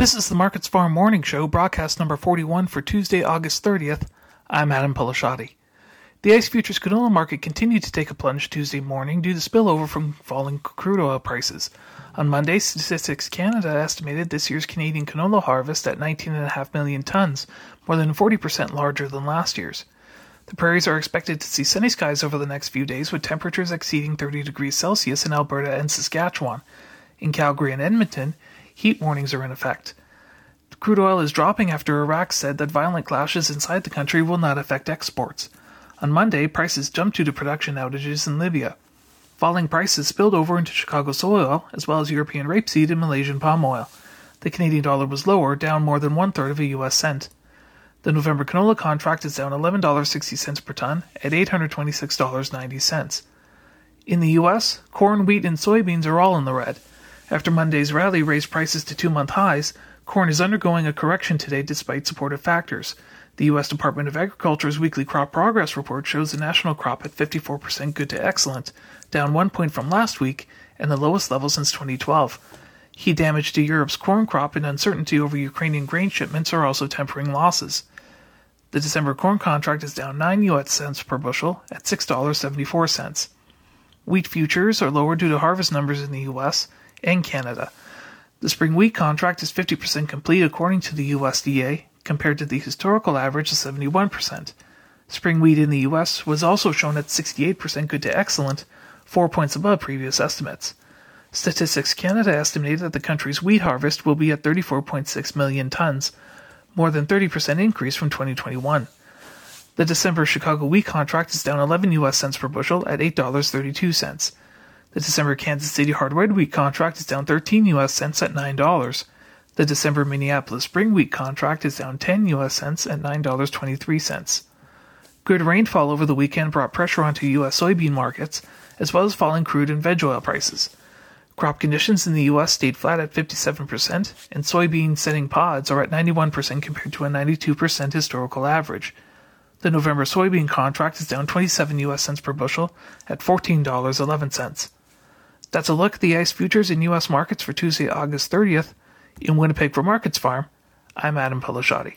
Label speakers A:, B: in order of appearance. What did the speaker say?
A: This is the Markets Farm Morning Show, broadcast number 41 for Tuesday, August 30th. I'm Adam Pelashati. The ICE futures canola market continued to take a plunge Tuesday morning due to spillover from falling crude oil prices. On Monday, Statistics Canada estimated this year's Canadian canola harvest at 19.5 million tons, more than 40% larger than last year's. The prairies are expected to see sunny skies over the next few days with temperatures exceeding 30 degrees Celsius in Alberta and Saskatchewan. In Calgary and Edmonton, heat warnings are in effect. Crude oil is dropping after Iraq said that violent clashes inside the country will not affect exports. On Monday, prices jumped due to production outages in Libya. Falling prices spilled over into Chicago soy oil, as well as European rapeseed and Malaysian palm oil. The Canadian dollar was lower, down more than one third of a U.S. cent. The November canola contract is down $11.60 per ton at $826.90. In the U.S., corn, wheat, and soybeans are all in the red. After Monday's rally raised prices to two month highs, corn is undergoing a correction today despite supportive factors. The U.S. Department of Agriculture's weekly crop progress report shows the national crop at 54% good to excellent, down one point from last week and the lowest level since 2012. Heat damage to Europe's corn crop and uncertainty over Ukrainian grain shipments are also tempering losses. The December corn contract is down 9 US cents per bushel at $6.74. Wheat futures are lower due to harvest numbers in the US and Canada. The spring wheat contract is 50% complete according to the USDA, compared to the historical average of 71%. Spring wheat in the US was also shown at 68% good to excellent, 4 points above previous estimates. Statistics Canada estimated that the country's wheat harvest will be at 34.6 million tons, more than 30% increase from 2021. The December Chicago wheat contract is down 11 US cents per bushel at $8.32. The December Kansas City hard red wheat contract is down 13 US cents at $9. The December Minneapolis spring wheat contract is down 10 US cents at $9.23. Good rainfall over the weekend brought pressure onto US soybean markets, as well as falling crude and veg oil prices. Crop conditions in the U.S. stayed flat at 57%, and soybean setting pods are at 91% compared to a 92% historical average. The November soybean contract is down 27 U.S. cents per bushel at $14.11. That's a look at the ICE futures in U.S. markets for Tuesday, August 30th. In Winnipeg for Markets Farm, I'm Adam Pelashati.